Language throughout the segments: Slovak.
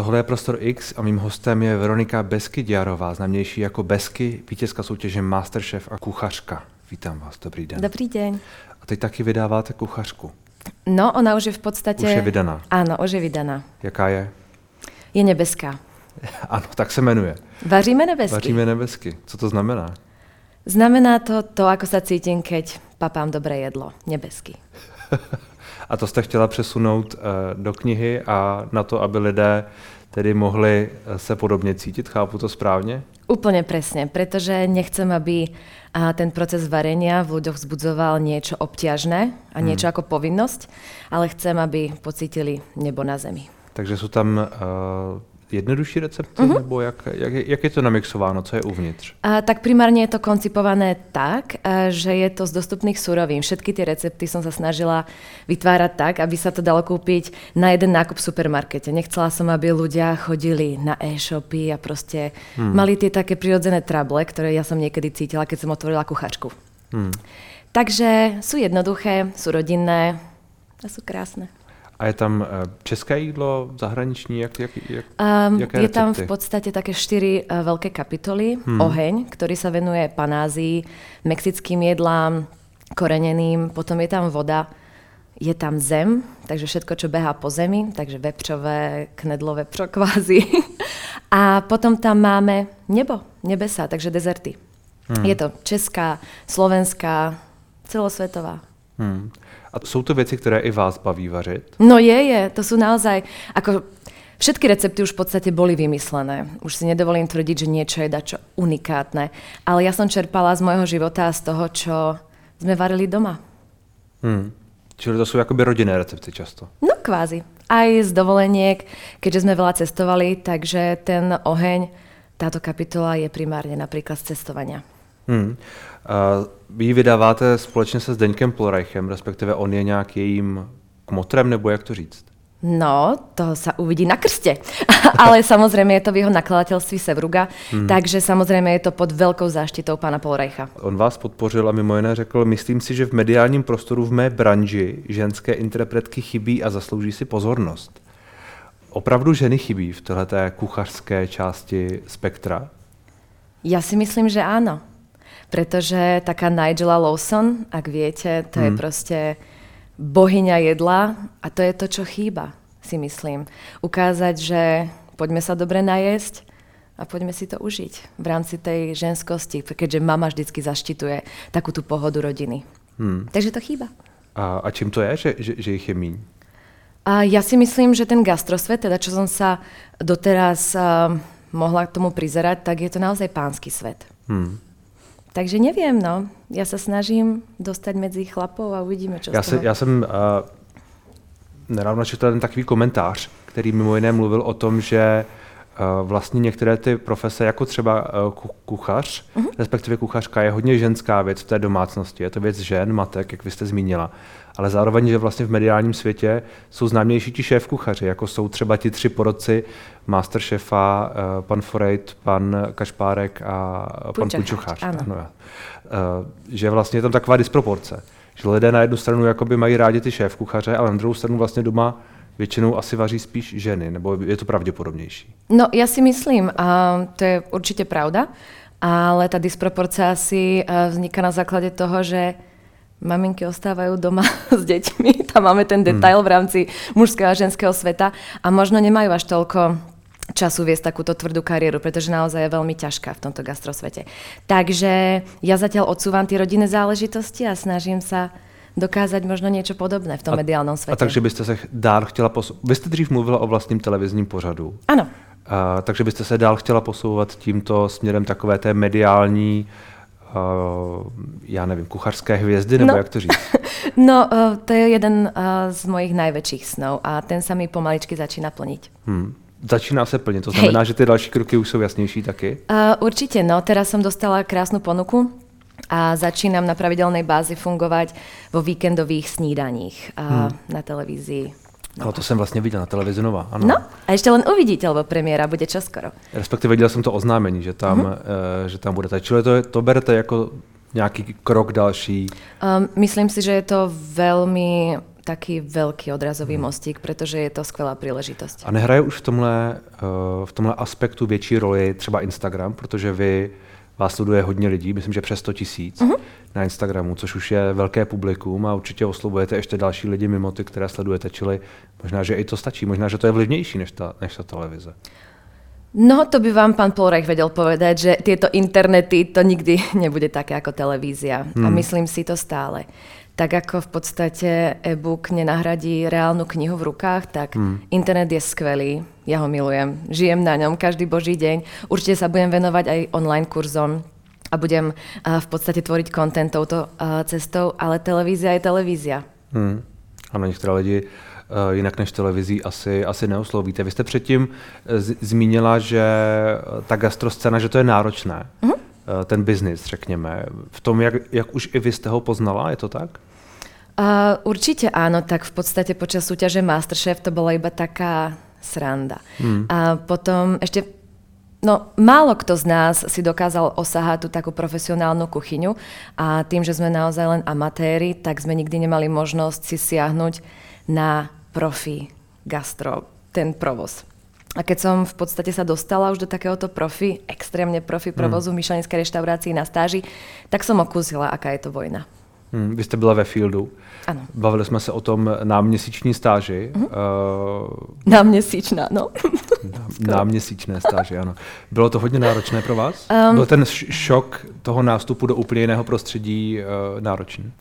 Tohle je Prostor X a mým hostem je Veronika Beskydiarová, známější jako Besky, vítězka soutěže Masterchef a kuchařka. Vítám vás, dobrý den. Dobrý deň. A teď taky vydáváte kuchařku. No, ona už je v podstate... Už je vydaná. Áno, už je vydaná. Jaká je? Je nebeská. Ano, tak se jmenuje. Vaříme nebesky. Vaříme nebesky. Co to znamená? Znamená to to, ako sa cítim, keď papám dobré jedlo. Nebesky. A to jste chtěla přesunout uh, do knihy a na to, aby lidé tedy mohli eh, se podobně cítit, chápu to správně? Úplne presne, pretože nechcem, aby a, ten proces varenia v ľuďoch vzbudzoval niečo obťažné a niečo Hmm. ako povinnosť, ale chcem, aby pocítili nebo na zemi. Takže jsou tam uh, jednodušší recepty, Mhm. nebo jak, jak, jak je to namixováno, co je uvnitř? A, tak primárne je to koncipované tak, a, že je to z dostupných surovín. Všetky tie recepty som sa snažila vytvárať tak, aby sa to dalo kúpiť na jeden nákup v supermarkete. Nechcela som, aby ľudia chodili na e-shopy a proste hmm. mali tie také prirodzené trable, ktoré ja som niekedy cítila, keď som otvorila kuchačku. Hmm. Takže sú jednoduché, sú rodinné a sú krásne. A je tam eh, české jídlo, zahraniční, jak, jak, jak, Um, jaké je tam recepty? v podstate také štyri uh, veľké kapitoly. Hmm. Oheň, ktorý sa venuje panázii, mexickým jedlám, koreneným, potom je tam voda, je tam zem, takže všetko, čo behá po zemi, takže vepřové, knedlo, vepřo kvázi. A potom tam máme nebo, nebesa, takže dezerty. Hmm. Je to česká, slovenská, celosvetová. Hmm. A jsou to věci, které i vás baví vařit? No je, je. To sú naozaj... Ako, všetky recepty už v podstate boli vymyslené. Už si nedovolím tvrdiť, že niečo je dačo unikátne. Ale ja som čerpala z môjho života a z toho, čo sme varili doma. Hmm. Čili to jsou jakoby rodinné recepty často. No kvázi. Aj z dovoleniek, keďže sme veľa cestovali, takže ten oheň, táto kapitola je primárne napríklad z cestovania. Hmm. A vy ji vydáváte společně se Zdeňkem Polreichem, respektive on je nějak jejím kmotrem, nebo jak to říct? No, to sa uvidí na krste. Ale samozrejme je to v jeho nakladateľství Sevruga, hmm. takže samozrejme je to pod veľkou záštitou pána Polreicha. On vás podpořil a mimo jiné řekl, myslím si, že v mediálním prostoru v mé branži ženské interpretky chybí a zaslouží si pozornost. Opravdu ženy chybí v této kuchařské části spektra? Ja si myslím, že áno. Pretože taká Nigela Lawson, ak viete, to hmm. je proste bohyňa jedla a to je to, čo chýba, si myslím. Ukázať, že poďme sa dobre najesť a poďme si to užiť v rámci tej ženskosti, keďže mama vždycky zaštituje takú tú pohodu rodiny. Hmm. Takže to chýba. A, a čím to je, že, že, že jich je míň? A ja si myslím, že ten gastrosvet, teda čo som sa doteraz uh, mohla k tomu prizerať, tak je to naozaj pánsky svet. Hmm. Takže neviem, no. Ja sa snažím dostať medzi chlapov a uvidíme, čo Já, se, já jsem uh, nedávno četl jeden takový komentář, který mimo jiné mluvil o tom, že vlastně některé ty profese, jako třeba ku- kuchař, uh-huh. respektive kuchařka, je hodně ženská věc v té domácnosti. Je to věc žen, matek, jak vy jste zmínila. Ale zároveň, že vlastně v mediálním světě jsou známější ti šéf kuchaři, jako jsou třeba ti tři porodci Masterchefa, uh, pan Forejt, pan Kašpárek a pan Punčochář. ano. Ano, že vlastně je tam taková disproporce. Že lidé na jednu stranu jakoby mají rádi ty šéf kuchaře, ale na druhou stranu vlastně doma většinou asi vaří spíš ženy, nebo je to pravděpodobnější. No, ja si myslím, a to je určite pravda, ale tá disproporcia asi a, vzniká na základe toho, že maminky ostávajú doma s deťmi. Tam máme ten detail v rámci mužského a ženského sveta a možno nemajú až toľko času viesť takúto tvrdú kariéru, pretože naozaj je veľmi ťažká v tomto gastrosvete. Takže ja zatiaľ odsúvam tie rodinné záležitosti a snažím sa dokázať možno niečo podobné v tom mediálnom A svete. takže byste se dál chtěla posouvat. Vy jste dřív mluvila o vlastním televizním pořadu. Áno. A, takže byste se dál chtěla posouvat tímto směrem takové té mediální, uh, já nevím, kuchařské hvězdy, nebo No. jak to říct? No, uh, to je jeden uh, z mojich najväčších snov a ten sa mi pomaličky začína plniť. Hmm. Začíná se plnit, to znamená, Hej. že ty další kroky už jsou jasnější taky? Uh, určite, no. Teraz som dostala krásnu ponuku a začínam na pravidelnej bázi fungovať vo víkendových snídaních uh, Hmm. na televízii. No to jsem vlastně viděl na televizi Nova, ano. No, a ešte len uvidíte, lebo premiéra bude čoskoro. Respektive viděl jsem to oznámení, že tam, uh, že tam budete. Čili to, to berete jako nějaký krok další. Um, myslím si, že je to veľmi taký veľký odrazový hmm. mostík, pretože je to skvelá příležitost. A nehraje už v tomhle, eh, v tomhle aspektu větší roli třeba Instagram, protože vy vás sleduje hodně lidí, myslím, že přes 100 tisíc uh-huh. na Instagramu, což už je velké publikum a určitě oslovujete ještě další lidi mimo ty, které sledujete, čili možná, že i to stačí, možná, že to je vlivnější než ta, než ta televize. No, to by vám pán Polreich vedel povedať, že tieto internety to nikdy nebude také ako televízia. Hmm. A myslím si to stále. Tak ako v podstate e-book nenahradí reálnu knihu v rukách, tak hmm. internet je skvelý. Ja ho milujem. Žijem na ňom každý boží deň. Určite sa budem venovať aj online kurzom a budem v podstate tvoriť kontent touto cestou, ale televízia je televízia. Hmm. Ano, některé lidi Eh, jinak než televizí asi, asi neoslovíte. Vy jste předtím zmínila, že ta gastroscéna, že to je náročné, mm-hmm. ten biznis, řekněme. V tom, jak, jak už i vy jste ho poznala, je to tak? Uh, určite áno, tak v podstate počas súťaže Masterchef to bola iba taká sranda. Hmm. A potom ešte No, málo kto z nás si dokázal osahať tú takú profesionálnu kuchyňu a tým, že sme naozaj len amatéri, tak sme nikdy nemali možnosť si siahnuť na profi gastro, ten provoz. A keď som v podstate sa dostala už do takéhoto profi, extrémne profi provozu mm. Myšelinské reštaurácii na stáži, tak som okúsila, aká je to vojna. Hmm, vy jste byla ve Fieldu. Ano. Bavili jsme se o tom náměsíční stáži. Mm-hmm. Uh, náměsíčná, no. náměsíčné stáži, ano. Bylo to hodně náročné pro vás? Um, Byl ten šok toho nástupu do úplně jiného prostředí uh, náročný?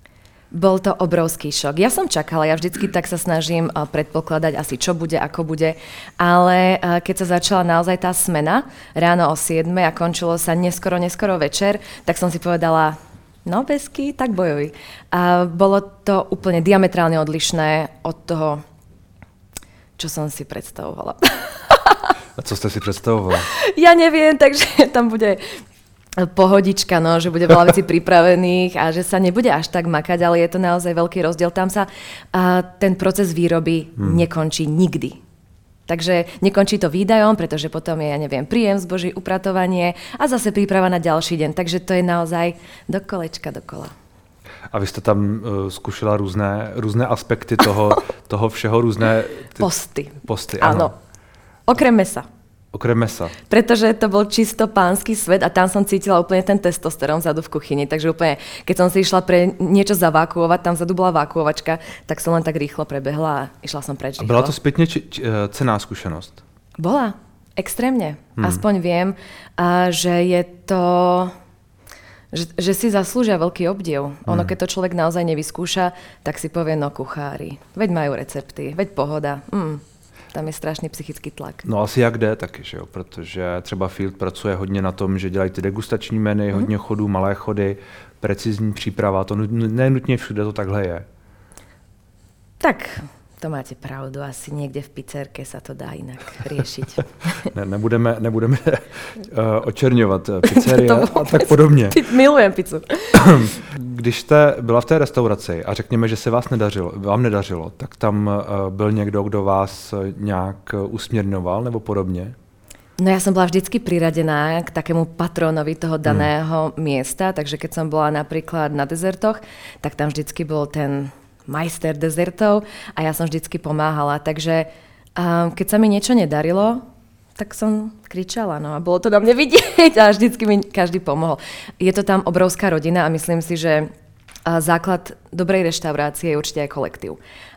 Bol to obrovský šok. Ja som čakala, ja vždycky tak sa snažím eh, predpokladať asi, čo bude, ako bude, ale keď sa začala naozaj tá smena ráno o 7 a končilo sa neskoro, neskoro večer, tak som si povedala, no bezky, tak bojuj. A bolo to úplne diametrálne odlišné od toho, čo som si predstavovala. A co jste si představovala? Ja neviem, takže tam bude pohodička, no, že bude veľa vecí pripravených a že sa nebude až tak makať, ale je to naozaj veľký rozdiel. Tam sa a, ten proces výroby hmm. nekončí nikdy. Takže nekončí to výdajom, pretože potom je, ja neviem, príjem zboží, upratovanie a zase príprava na ďalší deň. Takže to je naozaj do kolečka dokola. A vy jste tam uh, zkušila různé, různé aspekty toho, toho všeho, různé... Ty, posty. Posty, ano. ano. Okrem mesa. Okrem mesa. Pretože to bol čisto pánsky svet a tam som cítila úplne ten testosterón vzadu v kuchyni. Takže úplne, keď som si išla pre niečo zavákuovať, tam vzadu bola vákuovačka, tak som len tak rýchlo prebehla a išla som preč. A bola to spätne či, či, eh, cená skúsenosť? Bola, extrémne. Hmm. Aspoň viem, a že je to... Že, že si zaslúžia veľký obdiv. Hmm. Ono, keď to človek naozaj nevyskúša, tak si povie, no kuchári, veď majú recepty, veď pohoda. Hmm tam je strašný psychický tlak. No asi jak jde taky, že jo? protože třeba Field pracuje hodně na tom, že dělají ty degustační meny, mm. hodně chodů, malé chody, precizní příprava, to nenutně všude to takhle je. Tak, to máte pravdu, asi někde v pizzerke se to dá jinak řešit. ne, nebudeme, nebudeme uh, očerňovat eh, pizzerie a tak podobně. Milujem pizzu. Když jste byla v té restauraci a řekněme, že se vás nedařilo, vám nedařilo, tak tam uh, byl někdo, kdo vás nějak usměrňoval nebo podobně? No ja som bola vždycky priradená k takému patronovi toho hmm. daného hmm. miesta, takže keď som bola napríklad na dezertoch, tak tam vždycky bol ten majster dezertov a ja som vždycky pomáhala. Takže a keď sa mi niečo nedarilo, tak som kričala, no a bolo to na mne vidieť a vždycky mi každý pomohol. Je to tam obrovská rodina a myslím si, že základ dobrej reštaurácie je určite aj kolektív.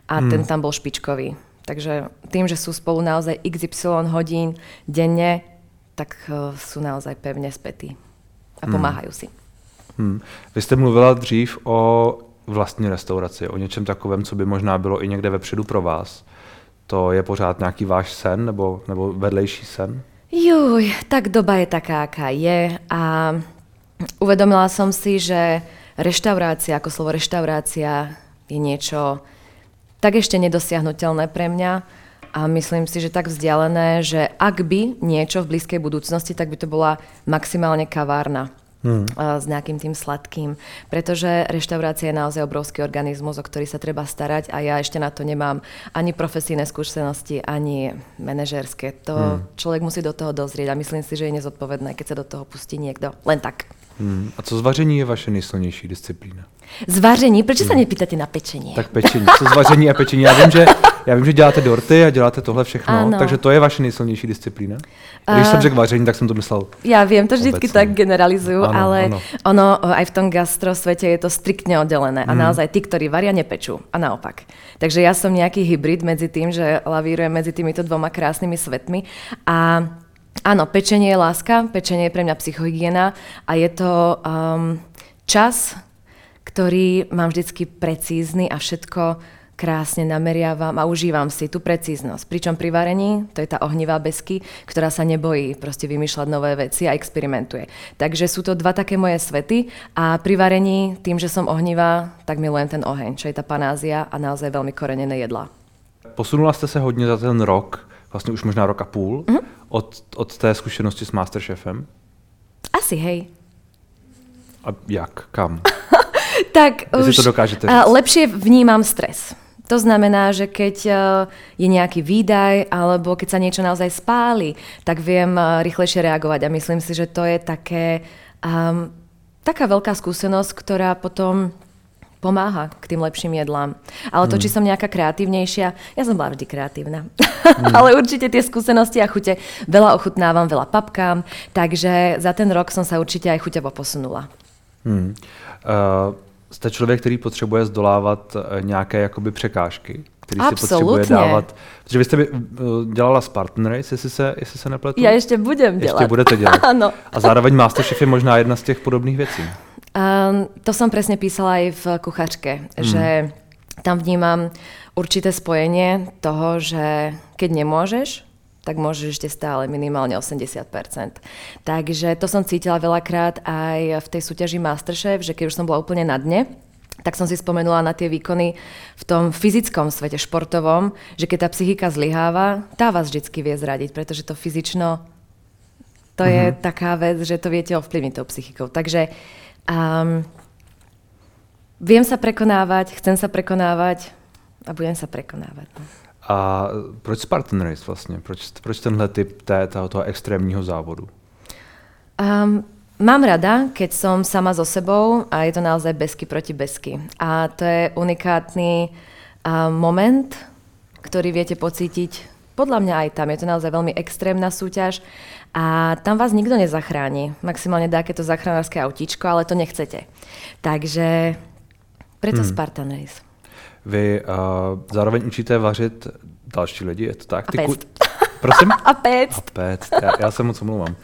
A hmm. ten tam bol špičkový. Takže tým, že sú spolu naozaj XY hodín denne, tak e, sú naozaj pevne spätí a hmm. pomáhajú si. Hmm. Vy jste mluvila dřív o vlastní restauraci, o něčem takovém, co by možná bylo i někde vepředu pro vás. To je pořád nějaký váš sen nebo, nebo vedlejší sen? Juj, tak doba je taká, aká je a uvedomila som si, že reštaurácia, ako slovo reštaurácia je niečo tak ešte nedosiahnutelné pre mňa a myslím si, že tak vzdialené, že ak by niečo v blízkej budúcnosti, tak by to bola maximálne kavárna hmm. s nejakým tým sladkým. Pretože reštaurácia je naozaj obrovský organizmus, o ktorý sa treba starať a ja ešte na to nemám ani profesijné skúsenosti, ani manažerské. To hmm. človek musí do toho dozrieť a myslím si, že je nezodpovedné, keď sa do toho pustí niekto. Len tak. Hmm. A co zvaření je vaše nejsilnější disciplína? Zvaření? Proč se nepýtate na pečení? Tak pečení. Co zvaření a pečení? Já vím, že, já vím, že děláte dorty a děláte tohle všechno, Ano. takže to je vaše nejsilnější disciplína? A když A- jsem řekl vaření, tak jsem to myslel. Ja viem, to vždycky Obecne. tak generalizujú, Áno, ale áno. ono o, aj v tom gastrosvete je to striktne oddelené. Mhm. A naozaj tí, ktorí varia, nepečú. A naopak. Takže ja som nejaký hybrid medzi tým, že lavírujem medzi týmito dvoma krásnymi svetmi. A áno, pečenie je láska, pečenie je pre mňa psychohygiena a je to um, čas, ktorý mám vždycky precízny a všetko krásne nameriavam a užívam si tú precíznosť. Pričom pri varení, to je tá ohnivá besky, ktorá sa nebojí proste vymýšľať nové veci a experimentuje. Takže sú to dva také moje svety a pri varení, tým, že som ohnivá, tak milujem ten oheň, čo je tá panázia a naozaj veľmi korenené jedla. Posunula jste se hodně za ten rok, vlastně už možná rok a půl, Mhm. od, od té zkušenosti s Masterchefem. Asi, hej. A jak? Kam? Tak Jestli už to dokážete a, říct. lepšie vnímam stres. To znamená, že keď a, je nejaký výdaj alebo keď sa niečo naozaj spáli, tak viem a, rýchlejšie reagovať a myslím si, že to je také, um, taká veľká skúsenosť, ktorá potom pomáha k tým lepším jedlám. Ale to, či som nejaká kreatívnejšia, ja som bola vždy kreatívna. Ale určite tie skúsenosti a chute veľa ochutnávam, veľa papkám, takže za ten rok som sa určite aj chuťovo posunula. Hmm. Uh, jste člověk, který potřebuje zdolávat eh, nějaké jakoby překážky, který si potřebuje dávat. Protože vy jste by, uh, dělala Spartan Race, jestli se, jestli se nepletu? Ja ešte budem Ještě dělat. budete dělat. Áno. A zároveň Masterchef je možná jedna z těch podobných věcí. Um, to som presne písala aj v kuchačke, mm. že tam vnímam určité spojenie toho, že keď nemôžeš, tak môžeš ešte stále minimálne 80%. Takže to som cítila veľakrát aj v tej súťaži Masterchef, že keď už som bola úplne na dne, tak som si spomenula na tie výkony v tom fyzickom svete, športovom, že keď tá psychika zlyháva, tá vás vždycky vie zradiť, pretože to fyzično to je taká vec, že to viete ovplyvniť tou psychikou. Takže um, viem sa prekonávať, chcem sa prekonávať a budem sa prekonávať. No. A proč Spartan Race vlastně? Proč, proč tenhle typ té, toho, toho extrémního závodu? Um, mám rada, keď som sama so sebou a je to naozaj besky proti besky. A to je unikátny uh, moment, ktorý viete pocítiť. Podľa mňa aj tam je to naozaj veľmi extrémna súťaž a tam vás nikto nezachráni. Maximálne dá to zachránarské autíčko, ale to nechcete. Takže preto hmm. Spartan Race. Vy uh, zároveň učíte vařit další lidi, je to tak? A ku- péct. Prosím? A péct. A péct, já, já se moc omlouvám.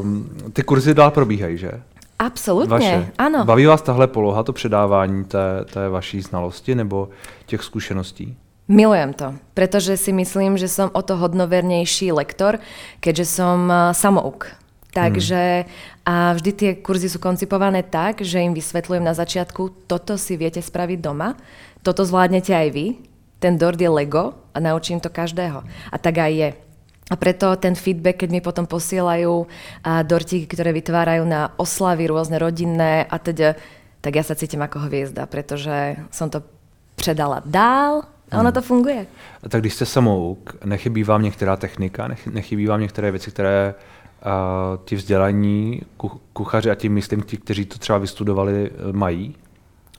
Um, ty kurzy dál probíhají, že? Absolutně, Vaše. ano. Baví vás tahle poloha, to předávání té, té vaší znalosti nebo těch zkušeností? Milujem to, pretože si myslím, že som o to hodnovernejší lektor, keďže som a, samouk. Takže a vždy tie kurzy sú koncipované tak, že im vysvetľujem na začiatku, toto si viete spraviť doma, toto zvládnete aj vy, ten dort je Lego a naučím to každého. A tak aj je. A preto ten feedback, keď mi potom posielajú a dortíky, ktoré vytvárajú na oslavy rôzne rodinné a teda, tak ja sa cítim ako hviezda, pretože som to předala dál a ono to funguje. Tak když jste samouk, nechybí vám některá technika, nech, nechybí vám některé věci, které uh, ti vzdělaní ku, kuchaři a tím myslím ti, kteří to třeba vystudovali, eh, mají?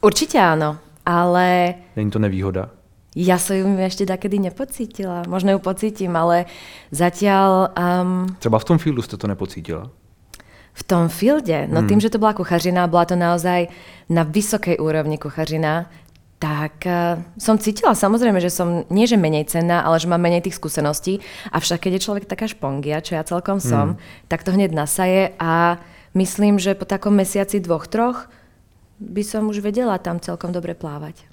Určite áno, ale Není to nevýhoda? ja som ju ešte takedy nepocítila. Možno ju pocítim, ale zatiaľ um, Třeba v tom fieldu jste to nepocítila? v tom fielde, no tým, že to bola kuchařina, bola to naozaj na vysokej úrovni kuchařina, tak uh, som cítila samozrejme, že som nie že menej cenná, ale že mám menej tých skúseností. Avšak keď je človek taká špongia, čo ja celkom som, tak to hneď nasaje a myslím, že po takom mesiaci dvoch, troch by som už vedela tam celkom dobre plávať.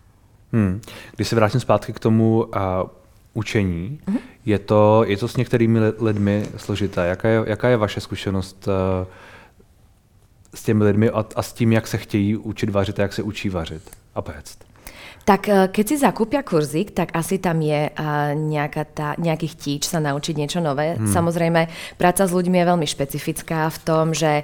Hmm. Když se vrátím zpátky k tomu uh, učení, Mhm. je, to, je to s některými li- lidmi složité. Jaká je, jaká je vaše zkušenost uh, s těmi lidmi a, a s tím, jak se chtějí učit vařit a jak se učí vařit a péct? Tak e, keď si zakúpia kurzík, tak asi tam je nejaká tá, nejakých tíč sa naučiť niečo nové. Hmm. Samozrejme, práca s ľuďmi je veľmi špecifická v tom, že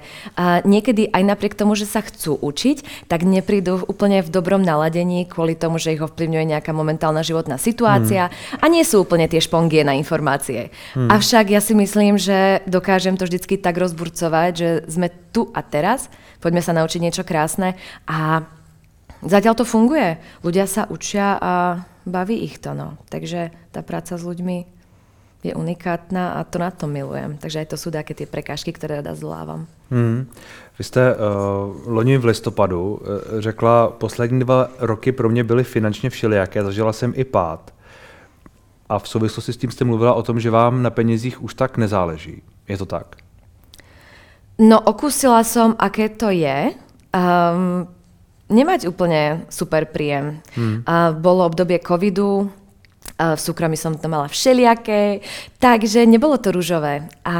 niekedy aj napriek tomu, že sa chcú učiť, tak neprídu úplne v dobrom naladení kvôli tomu, že ich ovplyvňuje nejaká momentálna životná situácia hmm. a nie sú úplne tie špongie na informácie. Hmm. Avšak ja si myslím, že dokážem to vždycky tak rozburcovať, že sme tu a teraz, poďme sa naučiť niečo krásne a Zatiaľ to funguje. Ľudia sa učia a baví ich to. No. Takže tá práca s ľuďmi je unikátna a to na to milujem. Takže aj to sú také tie prekážky, které rada zlávam. Hmm. Vy jste uh, loni v listopadu uh, řekla, poslední dva roky pro mě byly finančně všelijaké, zažila jsem i pád. A v souvislosti s tím jste mluvila o tom, že vám na penězích už tak nezáleží. Je to tak? No, okusila som, aké to je. Um, nemať úplne super príjem. Hmm. A bolo obdobie covidu, a v súkromí som to mala všelijaké, takže nebolo to rúžové. A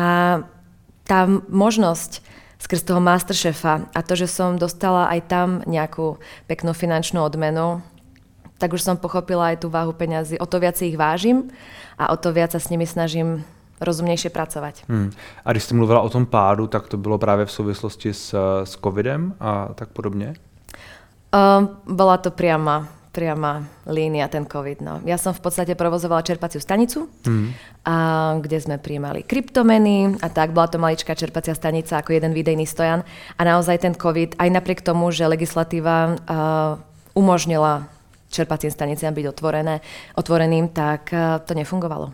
tá možnosť skrz toho Masterchefa a to, že som dostala aj tam nejakú peknú finančnú odmenu, tak už som pochopila aj tú váhu peňazí. O to viac ich vážim a o to viac sa s nimi snažím rozumnější pracovat. Hmm. A když jste mluvila o tom pádu, tak to bylo právě v souvislosti s, s covidem a tak podobně? Uh, bola to priama, priama línia, ten COVID. No. Ja som v podstate provozovala čerpaciu stanicu, mm. a, kde sme prijímali kryptomeny a tak. Bola to maličká čerpacia stanica ako jeden výdejný stojan. A naozaj ten COVID, aj napriek tomu, že legislatíva uh, umožnila čerpacím staniciam byť otvorené, otvoreným, tak uh, to nefungovalo.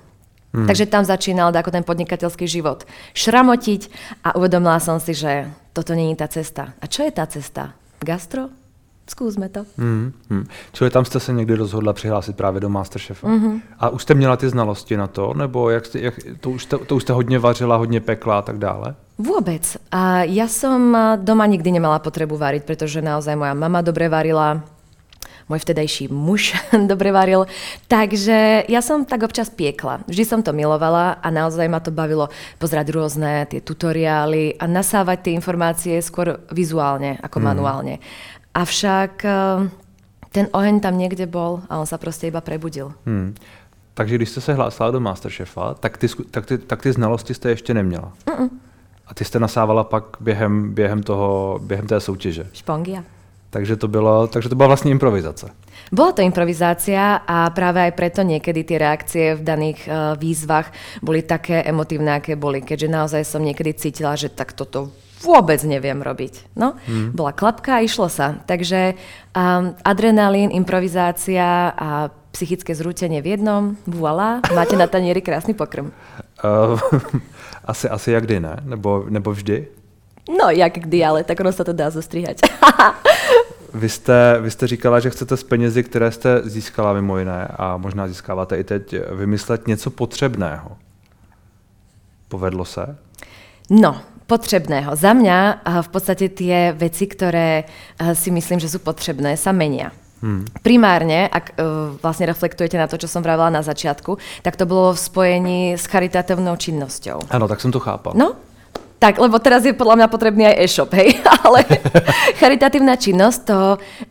Mm. Takže tam začínal ako ten podnikateľský život šramotiť a uvedomila som si, že toto není tá cesta. A čo je tá cesta? Gastro? Zkusme to. Mm, mm. Čili tam jste se někdy rozhodla přihlásit právě do Masterchefa. Mm-hmm. A už jste měla ty znalosti na to? Nebo jak jste, jak, to, už jste, to už jste hodně vařila, hodně pekla a tak dále? Vôbec. A ja som doma nikdy nemala potrebu variť, pretože naozaj moja mama dobre varila, môj vtedajší muž dobre varil. Takže ja som tak občas piekla. Vždy som to milovala a naozaj ma to bavilo pozerať rôzne tie tutoriály a nasávať tie informácie skôr vizuálne ako mm. manuálne. Avšak eh, ten oheň tam někde bol a on sa prostě iba prebudil. Hmm. Takže když jste se hlásila do Masterchefa, tak ty, tak ty, tak ty znalosti jste ještě neměla. Mm-mm. A ty jste nasávala pak během, během, toho, během té soutěže. Špongia. Takže to, bylo, takže to byla vlastně improvizace. Bola to improvizácia a práve aj preto niekedy tie reakcie v daných uh, výzvach boli také emotívne, aké boli, keďže naozaj som niekedy cítila, že tak toto vôbec neviem robiť. No, hmm. bola klapka a išlo sa. Takže um, adrenalín, improvizácia a psychické zrútenie v jednom, voilà, máte na tanieri krásny pokrm. Uh, asi, asi jak kdy, ne? Nebo, nebo vždy? No, jak kdy, ale tak ono sa to dá zostrihať. vy, jste, vy jste říkala, že chcete z penězi, které jste získala mimo jiné a možná získáváte i teď, vymyslet něco potřebného. Povedlo se? No, potrebného. Za mňa v podstate tie veci, ktoré si myslím, že sú potrebné, sa menia. Hmm. Primárne, ak uh, vlastne reflektujete na to, čo som vravila na začiatku, tak to bolo v spojení s charitatívnou činnosťou. Áno, tak som to chápal. No, tak, lebo teraz je podľa mňa potrebný aj e-shop, hej, ale charitatívna činnosť to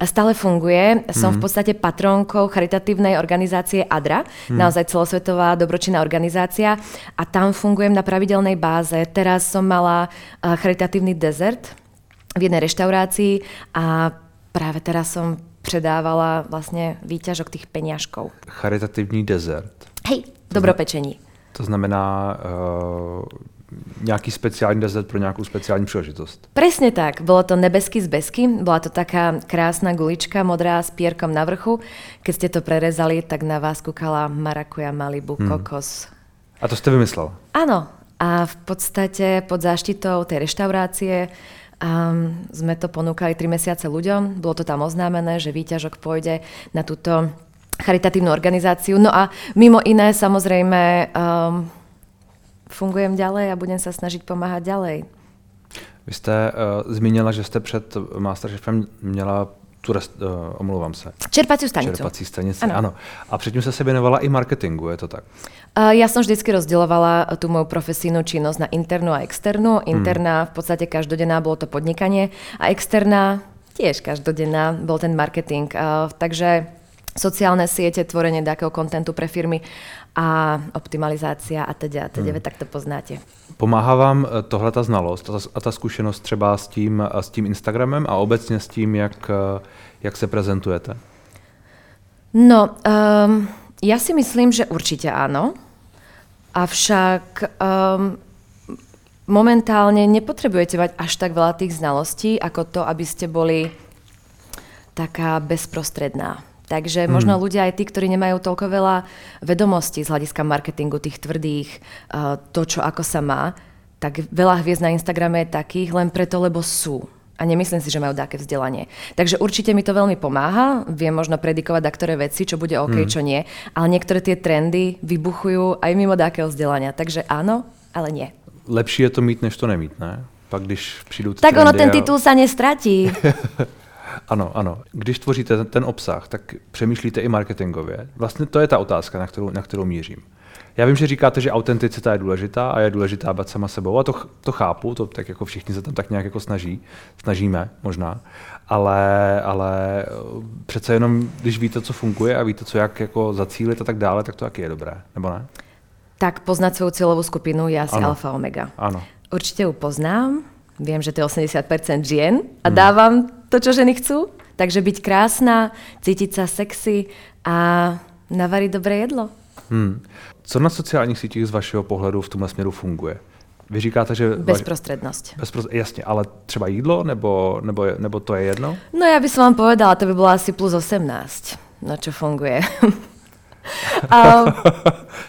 stále funguje. Som mm. v mhm. podstate patrónkou charitatívnej organizácie ADRA, mm. naozaj celosvetová dobročinná organizácia a tam fungujem na pravidelnej báze. Teraz som mala charitatívny dezert v jednej reštaurácii a práve teraz som předávala vlastně výťažok tých peňažkov. Charitatívny dezert. Hej, dobropečení. To znamená, uh, nějaký speciální dezert pro nějakou speciální příležitost. Presne tak. Bolo to nebesky z besky. Bola to taká krásna gulička modrá s pierkom na vrchu. Keď ste to prerezali, tak na vás kúkala marakuja, malibu, hmm. kokos. A to ste vymyslel? Áno. A v podstate pod záštitou tej reštaurácie um, sme to ponúkali 3 mesiace ľuďom. Bolo to tam oznámené, že výťažok pôjde na túto charitatívnu organizáciu. No a mimo iné, samozrejme, um, fungujem ďalej a budem sa snažiť pomáhať ďalej. Vy jste uh, zmínila, že jste před Masterchefem měla tu rest, uh, omlouvám se. Čerpací stanicu. Čerpací stanici, ano. ano. A předtím se se věnovala i marketingu, je to tak? Uh, ja som vždycky rozdielovala tú moju profesijnú činnosť na internú a externú. Interná hmm. v podstate každodenná bolo to podnikanie a externá tiež každodenná bol ten marketing. Uh, takže sociálne siete, tvorenie takého kontentu pre firmy a optimalizácia a teda, a teda, hmm. tak to poznáte. Pomáhá vám eh, tohle ta znalost a ta zkušenost třeba s tím, eh, s tím Instagramem a obecně s tím, jak, eh, jak se prezentujete? No, um, ja si myslím, že určite áno. Avšak um, momentálne nepotrebujete mať až tak veľa tých znalostí, ako to, aby ste boli taká bezprostredná. Takže hmm. možno ľudia aj tí, ktorí nemajú toľko veľa vedomostí z hľadiska marketingu, tých tvrdých, uh, to, čo ako sa má, tak veľa hviezd na Instagrame je takých len preto, lebo sú. A nemyslím si, že majú také vzdelanie. Takže určite mi to veľmi pomáha. Viem možno predikovať ktoré veci, čo bude OK, hmm. čo nie. Ale niektoré tie trendy vybuchujú aj mimo takého vzdelania. Takže áno, ale nie. Lepší je to mít, než to nemít, ne? Pak když přijdou Tak ono, ten titul a... sa nestratí. Ano, ano. Když tvoříte ten, ten obsah, tak přemýšlíte i marketingově. Vlastně to je ta otázka, na kterou, na kterou mířím. Já vím, že říkáte, že autenticita je důležitá a je důležitá být sama sebou a to, to chápu, to tak jako všichni se tam tak nějak jako snaží, snažíme možná, ale, ale přece jenom, když víte, co funguje a víte, co jak jako zacílit a tak dále, tak to taky je dobré, nebo ne? Tak poznat svou cílovou skupinu je asi ano. alfa omega. Ano. Určitě ju poznám, viem, že to je 80% žien a hmm. dávam to, čo ženy chcú. Takže byť krásna, cítiť sa sexy a navariť dobré jedlo. Hmm. Co na sociálních sítích z vašeho pohledu v tomhle směru funguje? Vy říkáte, že... Bezprostrednosť. Bezprost... Jasně, ale třeba jídlo, nebo, nebo, nebo to je jedno? No ja by som vám povedala, to by bolo asi plus 18, no čo funguje. A,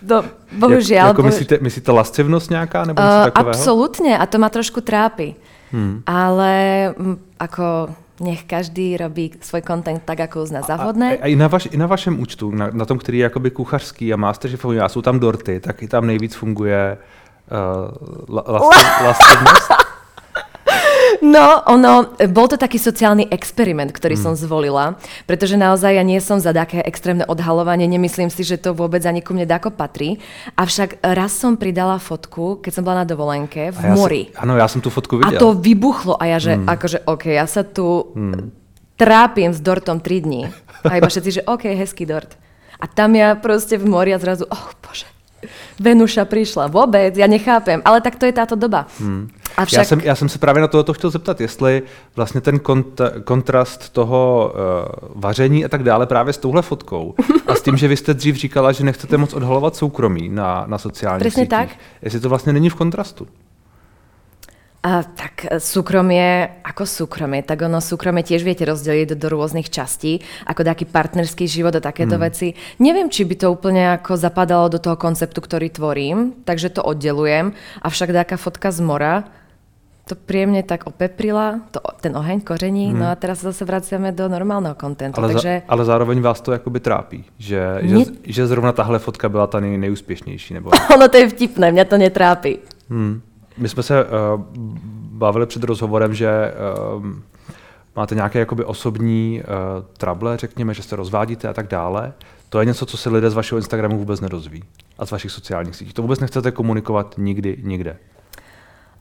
do, bohužiaľ. Jak, jako myslíte, myslíte lascivnosť nejaká? Nebo uh, absolútne a to ma trošku trápi. Hmm. Ale m, ako nech každý robí svoj content tak, ako uzná za vhodné. A, a i, na vaš, i na vašem účtu, na, na tom, který je jakoby kuchařský a masterchefový, a jsou tam dorty, tak i tam nejvíc funguje uh, la, lascivnosť. No, ono, bol to taký sociálny experiment, ktorý mm. som zvolila, pretože naozaj ja nie som za také extrémne odhalovanie, nemyslím si, že to vôbec ani ku mne dáko patrí. Avšak raz som pridala fotku, keď som bola na dovolenke v mori. Áno, ja som tú fotku videl. A to vybuchlo a ja, že mm. akože, OK, ja sa tu mm. trápim s dortom 3 dní. A iba všetci, že OK, hezký dort. A tam ja proste v mori a zrazu, oh bože, Venuša prišla. Vôbec, ja nechápem. Ale tak to je táto doba. Hmm. Avšak... Já, jsem, já jsem se právě na tohoto chtěl zeptat, jestli vlastně ten kont, kontrast toho uh, vaření a tak dále právě s touhle fotkou a s tím, že vy jste dřív říkala, že nechcete moc odhalovat soukromí na, na sociálních Presne sítích. tak. Jestli to vlastně není v kontrastu. A, tak e, súkromie, ako súkromie, tak ono súkromie tiež viete rozdeliť do, do rôznych častí, ako taký partnerský život a takéto hmm. veci. Neviem, či by to úplne ako zapadalo do toho konceptu, ktorý tvorím, takže to oddelujem. Avšak taká fotka z mora, to príjemne tak opeprila, to, ten oheň koření, hmm. no a teraz zase vraciame do normálneho kontentu. Ale, takže... za, ale zároveň vás to jakoby trápí, že, Mě... že, že zrovna tahle fotka byla ta nej, nejúspěšnější. Nebo... ono to je vtipné, mňa to netrápi. Hmm. My jsme se uh, bavili před rozhovorem, že uh, máte nějaké jakoby osobní uh, trable, řekněme, že se rozvádíte a tak dále. To je něco, co se lidé z vašeho Instagramu vůbec nedozví a z vašich sociálních sítí. To vůbec nechcete komunikovat nikdy, nikde.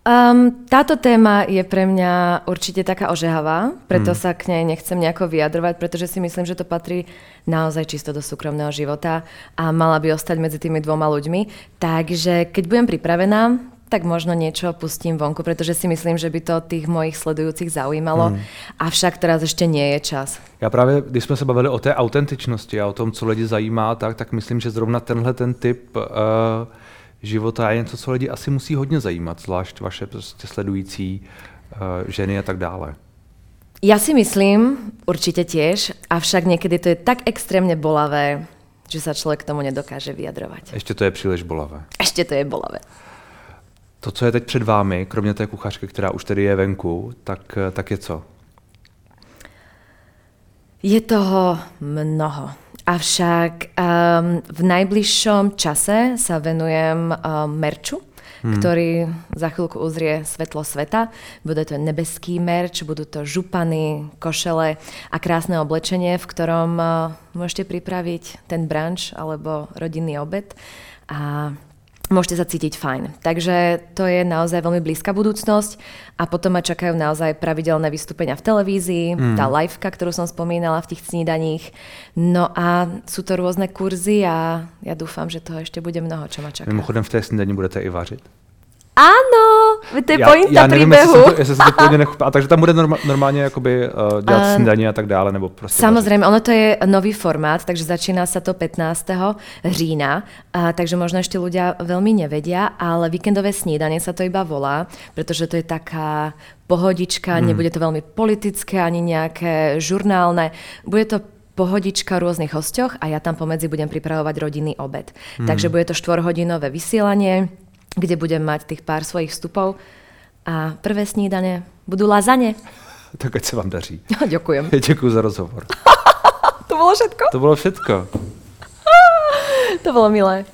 Um, táto téma je pre mňa určite taká ožehavá, preto mm. sa k nej nechcem nejako vyjadrovať, pretože si myslím, že to patrí naozaj čisto do súkromného života a mala by ostať medzi tými dvoma ľuďmi. Takže keď budem pripravená, tak možno niečo pustím vonku, pretože si myslím, že by to tých mojich sledujúcich zaujímalo. Hmm. Avšak teraz ešte nie je čas. Já právě, když jsme se bavili o té autentičnosti a o tom, co lidi zajímá, tak, tak myslím, že zrovna tenhle ten typ uh, života je něco, co lidi asi musí hodně zajímat, zvlášť vaše prostě sledující uh, ženy a tak dále. Ja si myslím, určite tiež, avšak niekedy to je tak extrémne bolavé, že sa človek k tomu nedokáže vyjadrovať. Ešte to je příliš bolavé. Ešte to je bolavé. To, co je teď před vámi, kromě té kuchařky, která už tedy je venku, tak, tak je co? Je toho mnoho. Avšak um, v najbližšom čase sa venujem um, merču, hmm. ktorý za chvíľku uzrie svetlo sveta. Bude to nebeský merč, budú to župany, košele a krásne oblečenie, v ktorom uh, môžete pripraviť ten brunch alebo rodinný obed. A môžete sa cítiť fajn. Takže to je naozaj veľmi blízka budúcnosť a potom ma čakajú naozaj pravidelné vystúpenia v televízii, mm. tá liveka, ktorú som spomínala v tých snídaních. No a sú to rôzne kurzy a ja dúfam, že toho ešte bude mnoho, čo ma čaká. Mimochodem v té snídaní budete i vařit? Áno, to je já, pointa já nevím, príbehu. Jestli, to, jestli to úplně nechopá. Takže tam bude norma, normálně jakoby, uh, dělat uh, snídaně a tak dále, nebo prostě... Samozrejme, ono to je nový formát, takže začína sa to 15. října, a, takže možno ešte ľudia veľmi nevedia, ale víkendové snídanie sa to iba volá, pretože to je taká pohodička, hmm. nebude to veľmi politické ani nejaké žurnálne, bude to pohodička v rôznych hostoch a ja tam pomedzi budem pripravovať rodinný obed. Hmm. Takže bude to štvorhodinové vysielanie, kde budem mať tých pár svojich vstupov a prvé snídane budú lazane. Tak ať sa vám daří. Ďakujem. Ďakujem za rozhovor. to bolo všetko? To bolo všetko. to bolo milé.